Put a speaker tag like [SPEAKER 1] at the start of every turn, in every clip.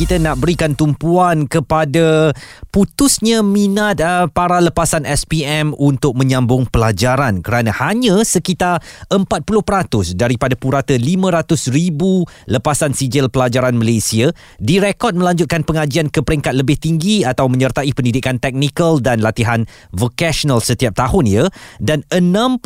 [SPEAKER 1] kita nak berikan tumpuan kepada putusnya minat uh, para lepasan SPM untuk menyambung pelajaran kerana hanya sekitar 40% daripada purata 500,000 lepasan sijil pelajaran Malaysia direkod melanjutkan pengajian ke peringkat lebih tinggi atau menyertai pendidikan teknikal dan latihan vocational setiap tahun ya dan 60%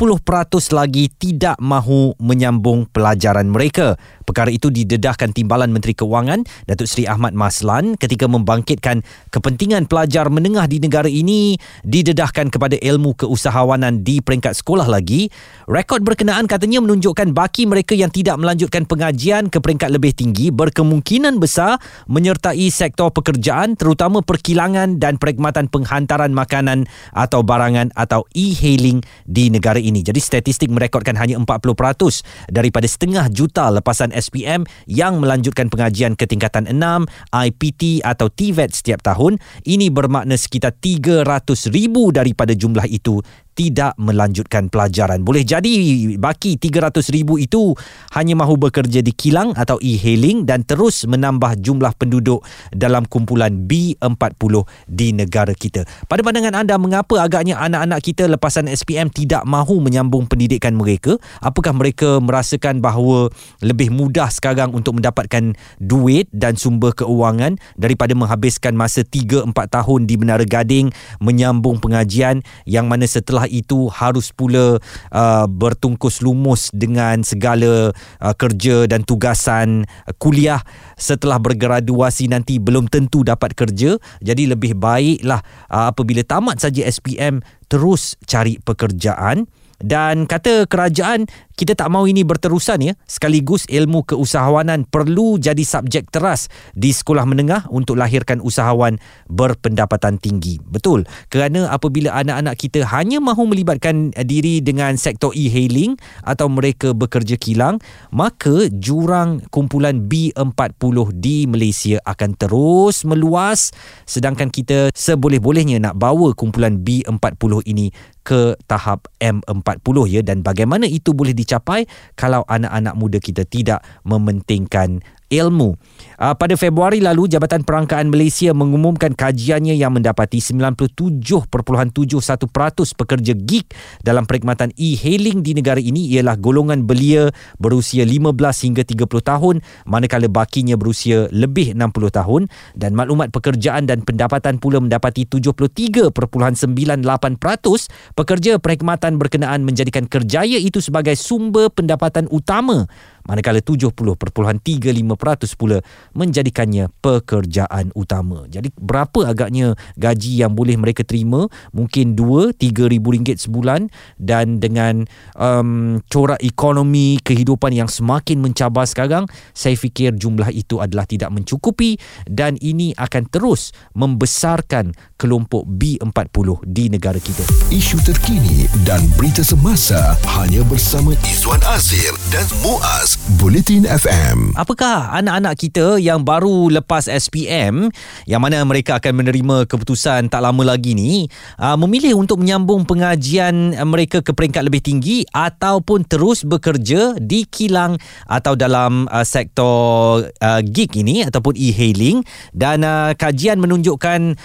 [SPEAKER 1] lagi tidak mahu menyambung pelajaran mereka. Perkara itu didedahkan Timbalan Menteri Kewangan Datuk Seri Ahmad Maslan ketika membangkitkan kepentingan pelajar menengah di negara ini didedahkan kepada ilmu keusahawanan di peringkat sekolah lagi. Rekod berkenaan katanya menunjukkan baki mereka yang tidak melanjutkan pengajian ke peringkat lebih tinggi berkemungkinan besar menyertai sektor pekerjaan terutama perkilangan dan perkhidmatan penghantaran makanan atau barangan atau e-hailing di negara ini. Jadi statistik merekodkan hanya 40% daripada setengah juta lepasan SPM yang melanjutkan pengajian ke tingkatan 6, IPT atau TVET setiap tahun. Ini bermakna sekitar 300 ribu daripada jumlah itu tidak melanjutkan pelajaran. Boleh jadi baki 300 ribu itu hanya mahu bekerja di kilang atau e-hailing dan terus menambah jumlah penduduk dalam kumpulan B40 di negara kita. Pada pandangan anda, mengapa agaknya anak-anak kita lepasan SPM tidak mahu menyambung pendidikan mereka? Apakah mereka merasakan bahawa lebih mudah sekarang untuk mendapatkan duit dan sumber keuangan daripada menghabiskan masa 3-4 tahun di Menara Gading menyambung pengajian yang mana setelah setelah itu harus pula uh, bertungkus lumus dengan segala uh, kerja dan tugasan uh, kuliah. Setelah bergraduasi nanti belum tentu dapat kerja jadi lebih baiklah uh, apabila tamat saja SPM terus cari pekerjaan dan kata kerajaan kita tak mahu ini berterusan ya. Sekaligus ilmu keusahawanan perlu jadi subjek teras di sekolah menengah untuk lahirkan usahawan berpendapatan tinggi. Betul. Kerana apabila anak-anak kita hanya mahu melibatkan diri dengan sektor e-hailing atau mereka bekerja kilang maka jurang kumpulan B40 di Malaysia akan terus meluas. Sedangkan kita seboleh-bolehnya nak bawa kumpulan B40 ini ke tahap M40 ya. Dan bagaimana itu boleh dicapai kalau anak-anak muda kita tidak mementingkan ilmu. Uh, pada Februari lalu, Jabatan Perangkaan Malaysia mengumumkan kajiannya yang mendapati 97.71% pekerja gig dalam perkhidmatan e-hailing di negara ini ialah golongan belia berusia 15 hingga 30 tahun manakala bakinya berusia lebih 60 tahun dan maklumat pekerjaan dan pendapatan pula mendapati 73.98% pekerja perkhidmatan berkenaan menjadikan kerjaya itu sebagai sumber pendapatan utama manakala 70.35% pula menjadikannya pekerjaan utama. Jadi berapa agaknya gaji yang boleh mereka terima? Mungkin 2 3 ribu ringgit sebulan dan dengan um, corak ekonomi kehidupan yang semakin mencabar sekarang, saya fikir jumlah itu adalah tidak mencukupi dan ini akan terus membesarkan kelompok B40 di negara kita.
[SPEAKER 2] Isu terkini dan berita semasa hanya bersama Izwan Azir dan Muaz Bulletin FM.
[SPEAKER 1] Apakah anak-anak kita yang baru lepas SPM yang mana mereka akan menerima keputusan tak lama lagi ni uh, memilih untuk menyambung pengajian mereka ke peringkat lebih tinggi ataupun terus bekerja di kilang atau dalam uh, sektor uh, gig ini ataupun e-hailing dan kajian menunjukkan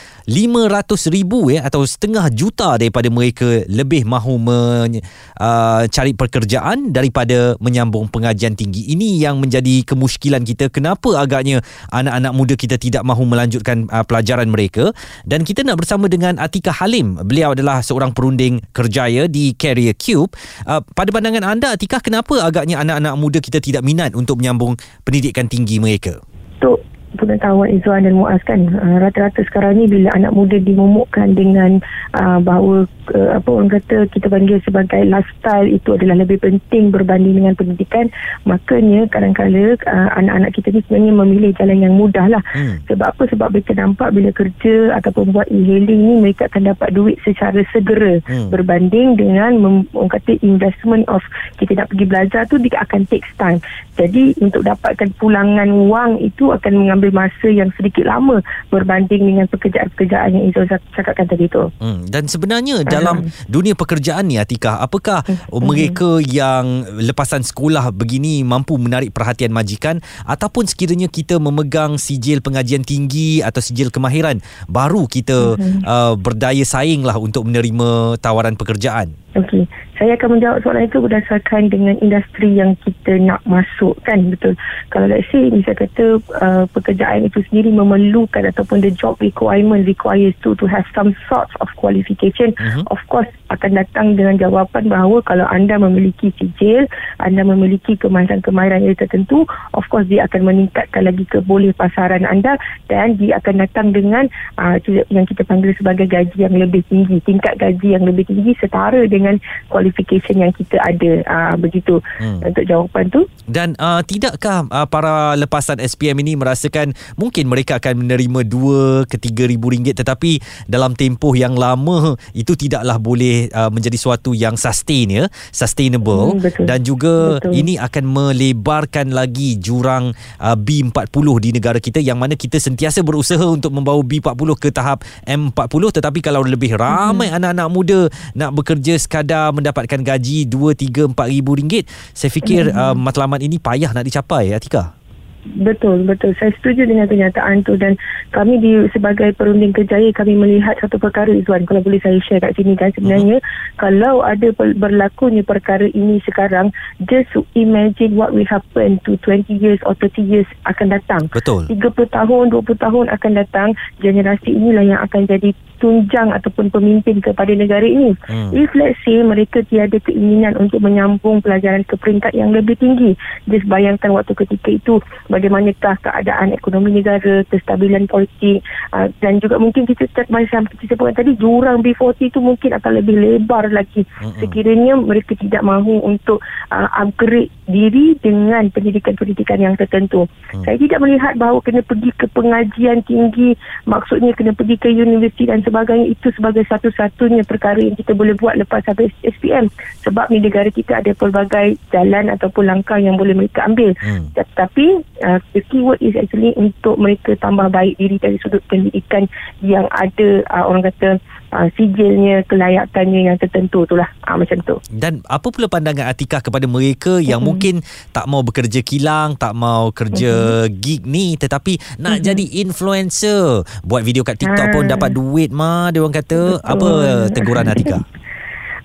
[SPEAKER 1] 500 ribu ya atau setengah juta daripada mereka lebih mahu men, uh, cari pekerjaan daripada menyambung pengajian tinggi. Ini yang menjadi kemusykilan kita. Kenapa agaknya anak-anak muda kita tidak mahu melanjutkan uh, pelajaran mereka? Dan kita nak bersama dengan Atika Halim. Beliau adalah seorang perunding kerjaya di Career Cube. Uh, pada pandangan anda, Atika, kenapa agaknya anak-anak muda kita tidak minat untuk menyambung pendidikan tinggi mereka?
[SPEAKER 3] Untuk pengetahuan Izzuan dan Muaz kan uh, rata-rata sekarang ni bila anak muda dimomokkan dengan uh, bahawa uh, apa orang kata kita panggil sebagai lifestyle itu adalah lebih penting berbanding dengan pendidikan makanya kadang-kadang uh, anak-anak kita ni sebenarnya memilih jalan yang mudah lah hmm. sebab apa sebab mereka nampak bila kerja ataupun buat e-hailing ni mereka akan dapat duit secara segera hmm. berbanding dengan mem- orang kata investment of kita nak pergi belajar tu dia akan take time jadi untuk dapatkan pulangan wang itu akan mengambil mengambil masa yang sedikit lama berbanding dengan pekerjaan-pekerjaan yang Izzo cakapkan tadi tu.
[SPEAKER 1] Hmm. Dan sebenarnya dalam dunia pekerjaan ni Atika, apakah hmm. mereka yang lepasan sekolah begini mampu menarik perhatian majikan ataupun sekiranya kita memegang sijil pengajian tinggi atau sijil kemahiran baru kita hmm. uh, berdaya saing lah untuk menerima tawaran pekerjaan?
[SPEAKER 3] Okey, saya akan menjawab soalan itu berdasarkan dengan industri yang kita nak masuk kan betul. Kalau let's say misalnya kata uh, pekerjaan itu sendiri memerlukan ataupun the job requirement requires to to have some sorts of qualification, uh-huh. of course akan datang dengan jawapan bahawa kalau anda memiliki sijil, anda memiliki kemahiran-kemahiran yang tertentu, of course dia akan meningkatkan lagi keboleh pasaran anda dan dia akan datang dengan uh, yang kita panggil sebagai gaji yang lebih tinggi, tingkat gaji yang lebih tinggi setara dengan dengan qualification yang kita ada uh, begitu hmm. untuk jawapan tu
[SPEAKER 1] dan uh, tidakkah uh, para lepasan SPM ini merasakan mungkin mereka akan menerima 2 ke 3 ribu ringgit tetapi dalam tempoh yang lama itu tidaklah boleh uh, menjadi suatu yang sustain ya sustainable hmm, betul. dan juga betul. ini akan melebarkan lagi jurang uh, B40 di negara kita yang mana kita sentiasa berusaha untuk membawa B40 ke tahap M40 tetapi kalau lebih ramai hmm. anak-anak muda nak bekerja sekadar mendapatkan gaji 2 3 4 ribu ringgit saya fikir mm-hmm. uh, matlamat ini payah nak dicapai Atika
[SPEAKER 3] Betul, betul. Saya setuju dengan kenyataan tu dan kami di sebagai perunding kerjaya kami melihat satu perkara Izwan kalau boleh saya share kat sini kan sebenarnya uh-huh. kalau ada berlakunya perkara ini sekarang just imagine what will happen to 20 years or 30 years akan datang.
[SPEAKER 1] Betul.
[SPEAKER 3] 30 tahun, 20 tahun akan datang generasi inilah yang akan jadi tunjang ataupun pemimpin kepada negara ini. Hmm. If let's say mereka tiada keinginan untuk menyambung pelajaran ke peringkat yang lebih tinggi, just bayangkan waktu ketika itu bagaimanakah keadaan ekonomi negara, kestabilan politik uh, dan juga mungkin kita macam kita sebutkan tadi jurang B40 itu mungkin akan lebih lebar lagi. Sekiranya mereka tidak mahu untuk uh, upgrade diri dengan pendidikan-pendidikan yang tertentu. Hmm. Saya tidak melihat bahawa kena pergi ke pengajian tinggi, maksudnya kena pergi ke universiti dan sebagainya itu sebagai satu-satunya perkara yang kita boleh buat lepas habis SPM sebab di negara kita ada pelbagai jalan ataupun langkah yang boleh mereka ambil hmm. tetapi uh, the keyword is actually untuk mereka tambah baik diri dari sudut pendidikan yang ada uh, orang kata uh, sijilnya kelayakannya yang tertentu itulah uh, macam tu
[SPEAKER 1] dan apa pula pandangan Atika kepada mereka yang hmm. mungkin tak mau bekerja kilang tak mau kerja hmm. gig ni tetapi nak hmm. jadi influencer buat video kat TikTok ha. pun dapat duit mah dia orang kata Betul. apa teguran Atika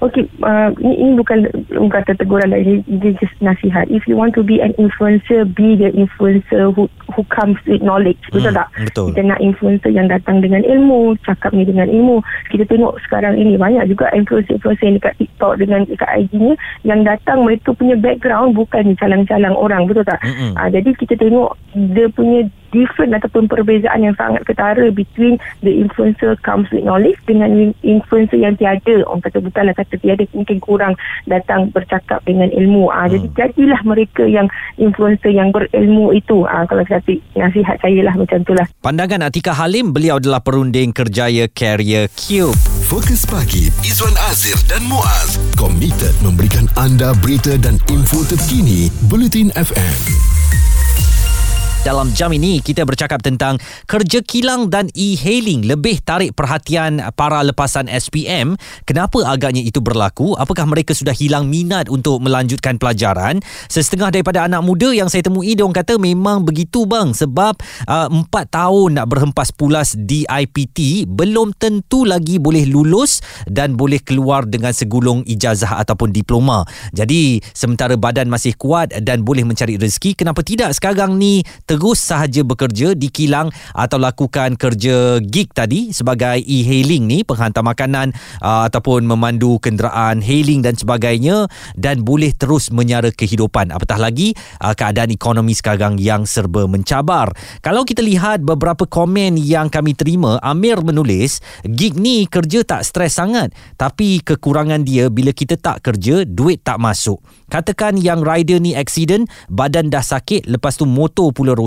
[SPEAKER 3] Okey, uh, ini, ini bukan kata teguran lah. Ini, ini just nasihat. If you want to be an influencer, be the influencer who who comes with knowledge. Betul hmm, tak?
[SPEAKER 1] Betul.
[SPEAKER 3] Kita nak influencer yang datang dengan ilmu, cakap ni dengan ilmu. Kita tengok sekarang ini banyak juga influencer-influencer yang dekat TikTok dengan dekat IG ni yang datang mereka punya background bukan calang-calang orang. Betul tak? Hmm, uh, jadi kita tengok dia punya different ataupun perbezaan yang sangat ketara between the influencer comes with knowledge dengan influencer yang tiada. Orang kata bukanlah kata tiada mungkin kurang datang bercakap dengan ilmu. Ah hmm. jadi jadilah mereka yang influencer yang berilmu itu. Ah kalau saya nasihat saya lah macam itulah
[SPEAKER 1] pandangan Atika Halim beliau adalah perunding kerjaya Career Cube
[SPEAKER 2] Fokus pagi Izwan Azir dan Muaz. Komited memberikan anda berita dan info terkini Bulletin FM
[SPEAKER 1] dalam jam ini kita bercakap tentang kerja kilang dan e-hailing lebih tarik perhatian para lepasan SPM. Kenapa agaknya itu berlaku? Apakah mereka sudah hilang minat untuk melanjutkan pelajaran? Setengah daripada anak muda yang saya temui dia kata memang begitu bang sebab uh, 4 tahun nak berhempas pulas di IPT belum tentu lagi boleh lulus dan boleh keluar dengan segulung ijazah ataupun diploma. Jadi sementara badan masih kuat dan boleh mencari rezeki kenapa tidak sekarang ni terus sahaja bekerja di kilang atau lakukan kerja gig tadi sebagai e-hailing ni penghantar makanan uh, ataupun memandu kenderaan hailing dan sebagainya dan boleh terus menyara kehidupan. Apatah lagi uh, keadaan ekonomi sekarang yang serba mencabar. Kalau kita lihat beberapa komen yang kami terima Amir menulis gig ni kerja tak stres sangat tapi kekurangan dia bila kita tak kerja duit tak masuk. Katakan yang rider ni accident badan dah sakit lepas tu motor pula rosak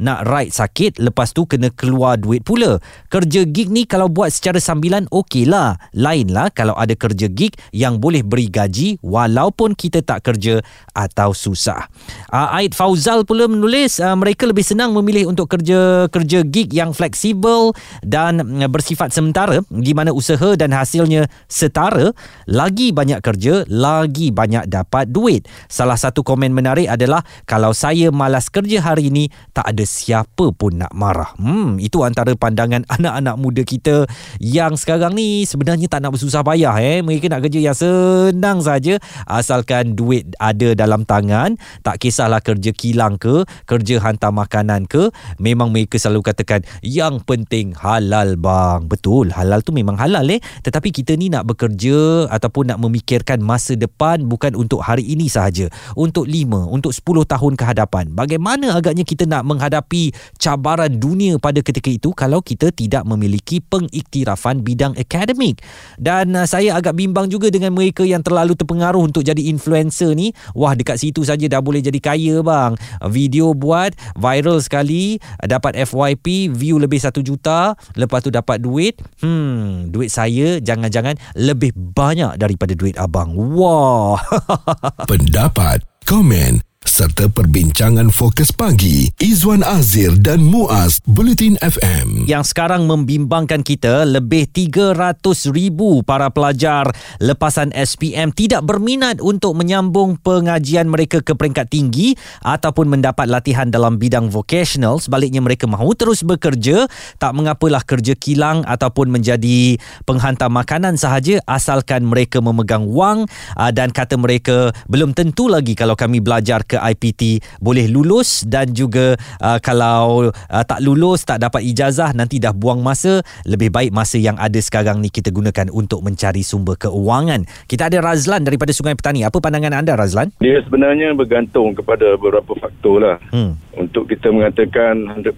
[SPEAKER 1] nak ride sakit lepas tu kena keluar duit pula. Kerja gig ni kalau buat secara sambilan okey lah. Lain lah kalau ada kerja gig yang boleh beri gaji walaupun kita tak kerja atau susah. Uh, Aid Fauzal pula menulis uh, mereka lebih senang memilih untuk kerja kerja gig yang fleksibel dan uh, bersifat sementara di mana usaha dan hasilnya setara. Lagi banyak kerja lagi banyak dapat duit. Salah satu komen menarik adalah kalau saya malas kerja hari ini tak ada siapa pun nak marah. Hmm itu antara pandangan anak-anak muda kita yang sekarang ni sebenarnya tak nak bersusah payah eh. Mereka nak kerja yang senang saja asalkan duit ada dalam tangan. Tak kisahlah kerja kilang ke kerja hantar makanan ke. Memang mereka selalu katakan yang penting halal bang. Betul halal tu memang halal eh. Tetapi kita ni nak bekerja ataupun nak memikirkan masa depan bukan untuk hari ini sahaja. Untuk 5 untuk 10 tahun ke hadapan. Bagaimana agaknya kita nak menghadapi cabaran dunia pada ketika itu kalau kita tidak memiliki pengiktirafan bidang akademik. Dan uh, saya agak bimbang juga dengan mereka yang terlalu terpengaruh untuk jadi influencer ni. Wah dekat situ saja dah boleh jadi kaya bang. Video buat viral sekali dapat FYP view lebih 1 juta lepas tu dapat duit. Hmm duit saya jangan-jangan lebih banyak daripada duit abang. Wah.
[SPEAKER 2] Pendapat, komen serta perbincangan fokus pagi Izwan Azir dan Muaz Bulletin FM.
[SPEAKER 1] yang sekarang membimbangkan kita lebih 300 ribu para pelajar lepasan SPM tidak berminat untuk menyambung pengajian mereka ke peringkat tinggi ataupun mendapat latihan dalam bidang vocational sebaliknya mereka mahu terus bekerja tak mengapalah kerja kilang ataupun menjadi penghantar makanan sahaja asalkan mereka memegang wang dan kata mereka belum tentu lagi kalau kami belajar ke IPT boleh lulus dan juga uh, kalau uh, tak lulus tak dapat ijazah nanti dah buang masa lebih baik masa yang ada sekarang ni kita gunakan untuk mencari sumber keuangan kita ada Razlan daripada Sungai Petani apa pandangan anda Razlan
[SPEAKER 4] Dia sebenarnya bergantung kepada beberapa faktor lah.
[SPEAKER 1] hmm.
[SPEAKER 4] Untuk kita mengatakan 100%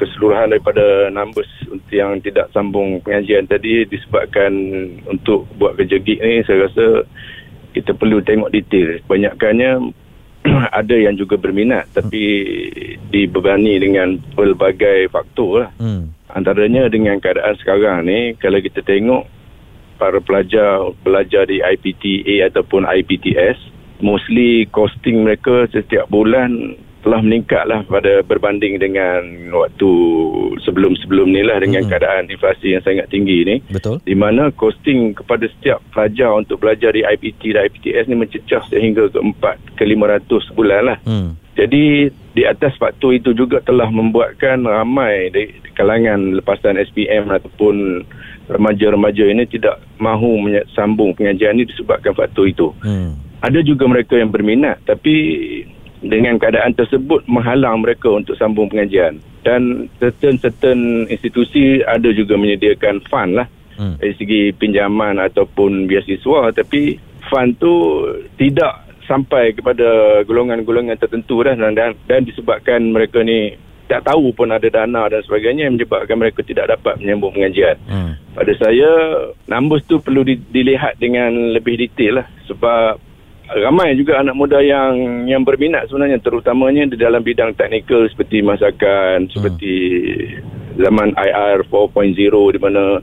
[SPEAKER 4] keseluruhan daripada numbers yang tidak sambung pengajian tadi disebabkan untuk buat kerja gig ni saya rasa kita perlu tengok detail. Kebanyakannya ada yang juga berminat tapi dibebani dengan pelbagai faktor lah.
[SPEAKER 1] Hmm.
[SPEAKER 4] Antaranya dengan keadaan sekarang ni kalau kita tengok para pelajar belajar di IPTA ataupun IPTS mostly costing mereka setiap bulan telah meningkat lah pada berbanding dengan waktu sebelum-sebelum ni lah dengan
[SPEAKER 1] Mm-mm.
[SPEAKER 4] keadaan inflasi yang sangat tinggi ni
[SPEAKER 1] betul
[SPEAKER 4] di mana costing kepada setiap pelajar untuk belajar di IPT dan IPTS ni mencecah sehingga ke 4 ke 500 bulan lah
[SPEAKER 1] hmm.
[SPEAKER 4] jadi di atas faktor itu juga telah membuatkan ramai di, di kalangan lepasan SPM ataupun remaja-remaja ini tidak mahu sambung pengajian ini disebabkan faktor itu.
[SPEAKER 1] Hmm.
[SPEAKER 4] Ada juga mereka yang berminat tapi dengan keadaan tersebut menghalang mereka untuk sambung pengajian. Dan certain-certain institusi ada juga menyediakan fund lah
[SPEAKER 1] Hmm.
[SPEAKER 4] dari segi pinjaman ataupun biasiswa tapi fund tu tidak sampai kepada golongan-golongan tertentu dah dan, dan, dan disebabkan mereka ni tak tahu pun ada dana dan sebagainya yang menyebabkan mereka tidak dapat menyambung pengajian.
[SPEAKER 1] Hmm.
[SPEAKER 4] Pada saya numbers tu perlu di, dilihat dengan lebih detail lah sebab ramai juga anak muda yang yang berminat sebenarnya terutamanya di dalam bidang teknikal seperti masakan hmm. seperti zaman IR 4.0 di mana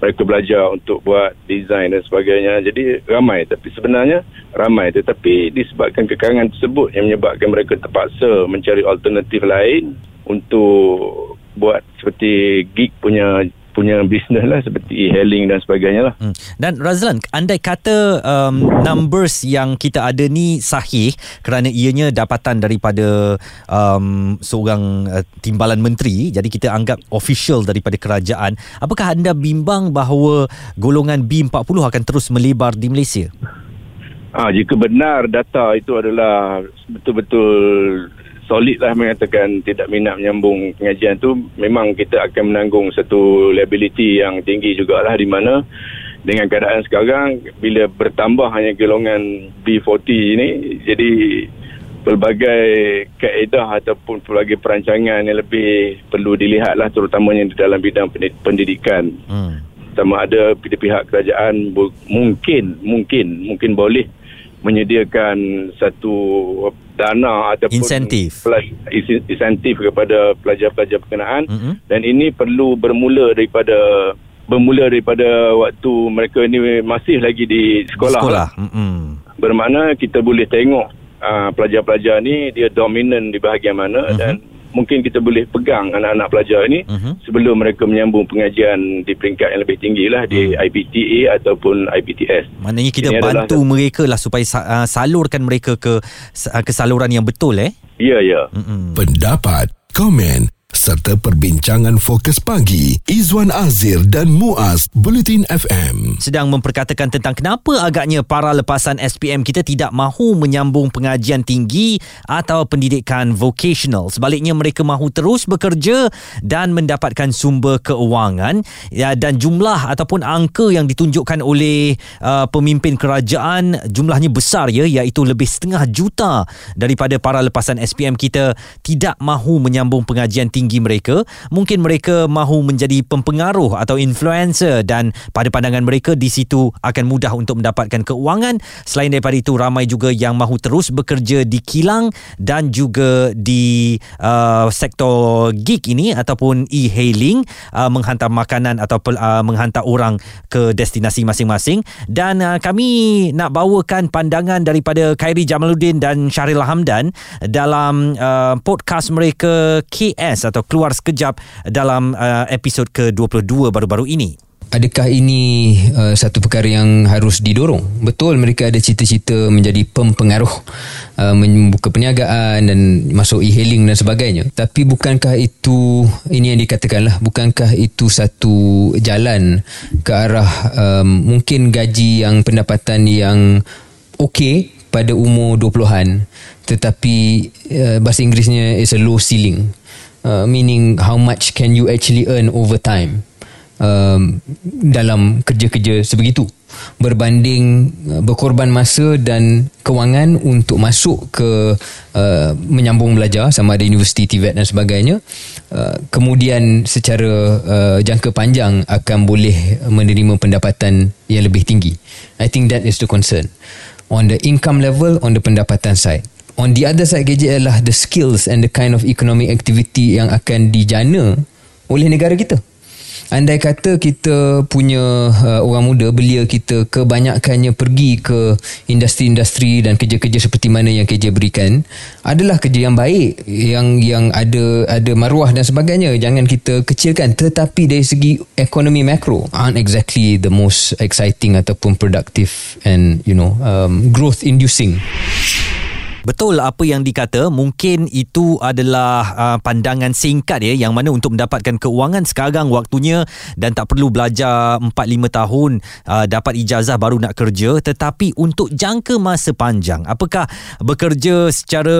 [SPEAKER 4] mereka belajar untuk buat design dan sebagainya jadi ramai tapi sebenarnya ramai tetapi disebabkan kekarangan tersebut yang menyebabkan mereka terpaksa mencari alternatif lain untuk buat seperti gig punya punya bisnes lah seperti e-hailing dan sebagainya lah.
[SPEAKER 1] Hmm. Dan Razlan, andai kata um, numbers yang kita ada ni sahih kerana ianya dapatan daripada um, seorang uh, timbalan menteri, jadi kita anggap official daripada kerajaan, apakah anda bimbang bahawa golongan B40 akan terus melebar di Malaysia?
[SPEAKER 4] Ah, jika benar data itu adalah betul-betul solid lah mengatakan tidak minat menyambung pengajian tu memang kita akan menanggung satu liability yang tinggi jugalah di mana dengan keadaan sekarang bila bertambah hanya golongan B40 ini jadi pelbagai kaedah ataupun pelbagai perancangan yang lebih perlu dilihat lah terutamanya di dalam bidang pendid- pendidikan
[SPEAKER 1] Hmm.
[SPEAKER 4] sama ada pihak kerajaan mungkin mungkin mungkin boleh menyediakan satu dana ataupun
[SPEAKER 1] Insentif.
[SPEAKER 4] pelaj- insentif kepada pelajar-pelajar berkenaan
[SPEAKER 1] Mhm.
[SPEAKER 4] dan ini perlu bermula daripada bermula daripada waktu mereka ini masih lagi di sekolah,
[SPEAKER 1] Sekolah.
[SPEAKER 4] lah.
[SPEAKER 1] Mm-mm.
[SPEAKER 4] bermakna kita boleh tengok uh, pelajar-pelajar ni dia dominan di bahagian mana
[SPEAKER 1] Mhm.
[SPEAKER 4] dan mungkin kita boleh pegang anak-anak pelajar ni
[SPEAKER 1] Mhm.
[SPEAKER 4] sebelum mereka menyambung pengajian di peringkat yang lebih tinggi lah di
[SPEAKER 1] Hmm.
[SPEAKER 4] IPTA ataupun IPTS.
[SPEAKER 1] Maknanya kita
[SPEAKER 4] Ini adalah-
[SPEAKER 1] bantu mereka lah supaya sa- uh, salurkan mereka ke uh, ke saluran yang betul eh.
[SPEAKER 4] Ya, ya.
[SPEAKER 1] Mm-mm.
[SPEAKER 2] Pendapat, komen serta perbincangan fokus pagi Izwan Azir dan Muaz Bulletin FM.
[SPEAKER 1] sedang memperkatakan tentang kenapa agaknya para lepasan SPM kita tidak mahu menyambung pengajian tinggi atau pendidikan vocational. Sebaliknya mereka mahu terus bekerja dan mendapatkan sumber keuangan ya, dan jumlah ataupun angka yang ditunjukkan oleh uh, pemimpin kerajaan jumlahnya besar ya iaitu lebih setengah juta daripada para lepasan SPM kita tidak mahu menyambung pengajian tinggi mereka. Mungkin mereka mahu menjadi pempengaruh atau influencer dan pada pandangan mereka di situ akan mudah untuk mendapatkan keuangan. Selain daripada itu ramai juga yang mahu terus bekerja di kilang dan juga di uh, sektor gig ini ataupun e-hailing uh, menghantar makanan atau uh, menghantar orang ke destinasi masing-masing dan uh, kami nak bawakan pandangan daripada Khairi Jamaluddin dan Syahril Hamdan dalam uh, podcast mereka KS atau keluar sekejap dalam uh, episod ke-22 baru-baru ini.
[SPEAKER 5] Adakah ini uh, satu perkara yang harus didorong? Betul mereka ada cita-cita menjadi pempengaruh uh, membuka perniagaan dan masuk e-hailing dan sebagainya. Tapi bukankah itu ini yang dikatakan lah, bukankah itu satu jalan ke arah um, mungkin gaji yang pendapatan yang okey pada umur 20-an tetapi uh, bahasa Inggerisnya is a low ceiling. Uh, meaning how much can you actually earn over time um, dalam kerja-kerja sebegitu. Berbanding uh, berkorban masa dan kewangan untuk masuk ke uh, menyambung belajar sama ada universiti TVET dan sebagainya uh, kemudian secara uh, jangka panjang akan boleh menerima pendapatan yang lebih tinggi. I think that is the concern. On the income level on the pendapatan side on the other side KJ adalah the skills and the kind of economic activity yang akan dijana oleh negara kita. Andai kata kita punya uh, orang muda belia kita kebanyakannya pergi ke industri-industri dan kerja-kerja seperti mana yang KJ berikan adalah kerja yang baik yang yang ada ada maruah dan sebagainya. Jangan kita kecilkan. Tetapi dari segi ekonomi makro aren't exactly the most exciting ataupun productive and you know um, growth inducing
[SPEAKER 1] Betul apa yang dikata mungkin itu adalah uh, pandangan singkat ya yang mana untuk mendapatkan keuangan sekarang waktunya dan tak perlu belajar 4 5 tahun uh, dapat ijazah baru nak kerja tetapi untuk jangka masa panjang apakah bekerja secara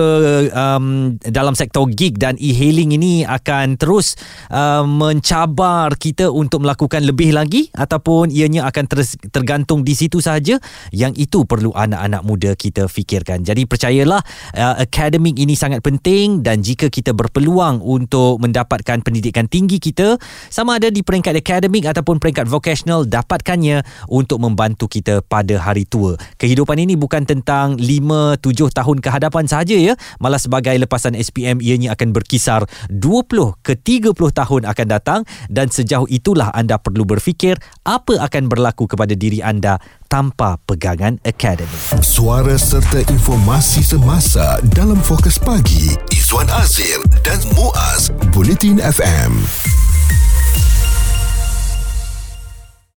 [SPEAKER 1] um, dalam sektor gig dan e-hailing ini akan terus uh, mencabar kita untuk melakukan lebih lagi? Ataupun ianya akan terus tergantung di situ sahaja? Yang itu perlu anak-anak muda kita fikirkan. Jadi percayalah uh, akademik ini sangat penting dan jika kita berpeluang untuk mendapatkan pendidikan tinggi kita sama ada di peringkat akademik ataupun peringkat vocational dapatkannya untuk membantu kita pada hari tua. Kehidupan ini bukan tentang 5 7 tahun ke hadapan sahaja ya. Malah sebagai lepasan SPM ianya akan berkisar 20 ke 30 tahun akan datang dan sejauh itulah anda perlu berfikir apa akan berlaku kepada diri anda tanpa pegangan akademik.
[SPEAKER 2] Suara serta informasi semasa dalam fokus pagi Izwan Azir dan Muaz Bulletin FM.